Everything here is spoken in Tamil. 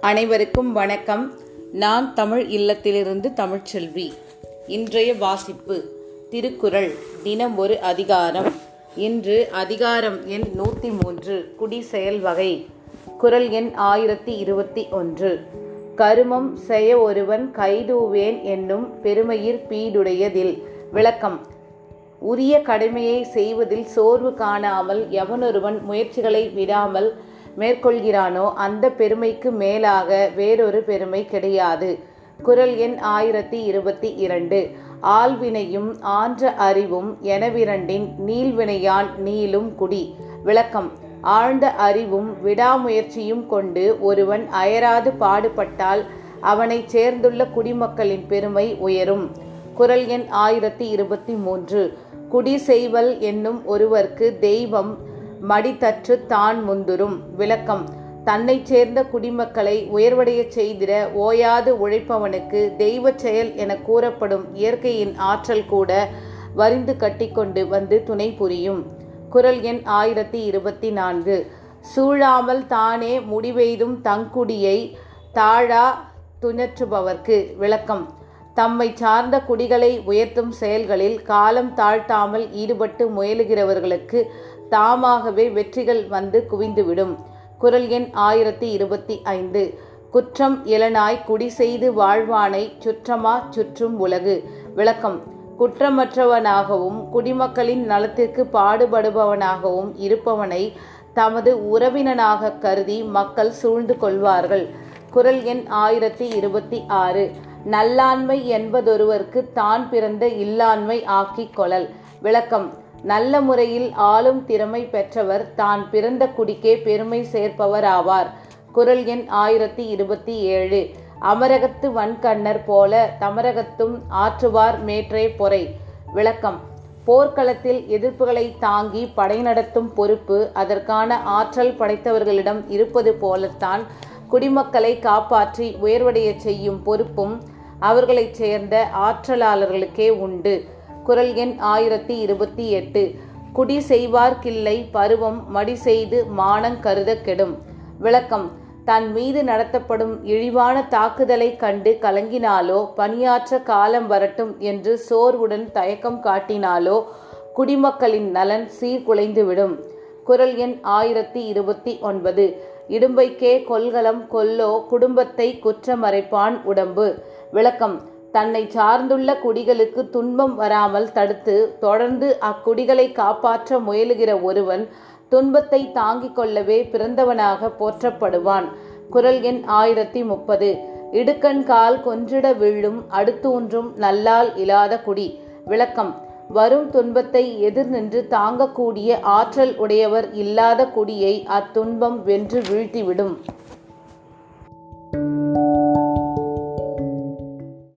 அனைவருக்கும் வணக்கம். நான் தமிழ் இல்லத்திலிருந்து தமிழ்ச்செல்வி. இன்றைய வாசிப்பு திருக்குறள் தினம் ஒரு அதிகாரம். இன்று அதிகாரம் எண் நூற்றி மூன்று குடி செயல் வகை. குரல் எண் ஆயிரத்தி இருபத்தி ஒன்று. கருமம் செய ஒருவன் கைதூவேன் என்னும் பெருமையிற் பீடுடையதில். விளக்கம். உரிய கடமையை செய்வதில் சோர்வு காணாமல் எவனொருவன் முயற்சிகளை விடாமல் மேற்கொள்கிறானோ அந்த பெருமைக்கு மேலாக வேறொரு பெருமை கிடையாது. குரல் எண் ஆயிரத்தி இருபத்தி இரண்டு. ஆழ்வினையும் ஆன்ற அறிவும் எனவிரண்டின் நீள்வினையான் நீளும் குடி. விளக்கம். ஆழ்ந்த அறிவும் விடாமுயற்சியும் கொண்டு ஒருவன் அயராது பாடுபட்டால் அவனை சேர்ந்துள்ள குடிமக்களின் பெருமை உயரும். குரல் எண் ஆயிரத்தி இருபத்தி மூன்று. குடி செய்வல் என்னும் ஒருவர்க்கு தெய்வம் மடித்தற்று தான் முந்துரும். விளக்கம். தன்னைச் சேர்ந்த குடிமக்களை உயர்வடையச் செய்திட ஓயாது உழைப்பவனுக்கு தெய்வ செயல் என கூறப்படும் இயற்கையின் ஆற்றல் கூட வரிந்து கட்டிக்கொண்டு வந்து துணை புரியும். குரல் எண் ஆயிரத்தி இருபத்தி நான்கு. சூழாமல் தானே முடிவெய்தும் தங்குடியை தாழா துணற்றுபவர்க்கு விளக்கம். தம்மை சார்ந்த குடிகளை உயர்த்தும் செயல்களில் காலம் தாழ்த்தாமல் ஈடுபட்டு முயலுகிறவர்களுக்கு தாமாகவே வெற்றிகள் வந்து குவிந்துவிடும். குரல் எண் ஆயிரத்தி இருபத்தி ஐந்து. குற்றம் இளனாய் குடி செய்து வாழ்வானை சுற்றமா சுற்றும் உலகு. விளக்கம். குற்றமற்றவனாகவும் குடிமக்களின் நலத்திற்கு பாடுபடுபவனாகவும் இருப்பவனை தமது உறவினனாக கருதி மக்கள் சூழ்ந்து கொள்வார்கள். குரல் எண் ஆயிரத்தி இருபத்தி ஆறு. நல்லாண்மை என்பதொருவர்க்கு தான் பிறந்த இல்லாண்மை ஆக்கிக் கொள்ளல். விளக்கம். நல்ல முறையில் ஆளும் திறமை பெற்றவர் தான் பிறந்த குடிக்கே பெருமை சேர்ப்பவர் ஆவார் குரல் எண் ஆயிரத்தி இருபத்தி ஏழு. அமரகத்து வன்கண்ணர் போல தமரகத்தும் ஆற்றுவார் மேற்றே பொறை. விளக்கம். போர்க்களத்தில் எதிர்ப்புகளை தாங்கி படை நடத்தும் பொறுப்பு அதற்கான ஆற்றல் படைத்தவர்களிடம் இருப்பது போலத்தான் குடிமக்களை காப்பாற்றி உயர்வடைய செய்யும் பொறுப்பும் அவர்களைச் சேர்ந்த ஆற்றலாளர்களுக்கே உண்டு. குரல் எண் ஆயிரத்தி இருபத்தி எட்டு. குடி செய்வார்க்கில்லை பருவம் மடி செய்து மானங் கருத கெடும். விளக்கம். தன் மீது நடத்தப்படும் இழிவான தாக்குதலை கண்டு கலங்கினாலோ பணியாற்ற காலம் வரட்டும் என்று சோர்வுடன் தயக்கம் காட்டினாலோ குடிமக்களின் நலன் சீர்குலைந்துவிடும். குரல் எண் ஆயிரத்தி இருபத்தி ஒன்பது. இடும்பைக்கே கொல்கலம் கொல்லோ குடும்பத்தை குற்றமறைப்பான் உடம்பு. விளக்கம். தன்னை சார்ந்துள்ள குடிகளுக்கு துன்பம் வராமல் தடுத்து தொடர்ந்து அக்குடிகளை காப்பாற்ற முயலுகிற ஒருவன் துன்பத்தை தாங்கிக் கொள்ளவே பிறந்தவனாக போற்றப்படுவான். குரல் எண் ஆயிரத்தி முப்பது. இடுக்கண் கால் கொன்றிட விழும் அடுத்தூன்றும் நல்லால் இல்லாத குடி. விளக்கம். வரும் துன்பத்தை எதிர் நின்று தாங்கக்கூடிய ஆற்றல் உடையவர் இல்லாத குடியை அத்துன்பம் வென்று வீழ்த்திவிடும்.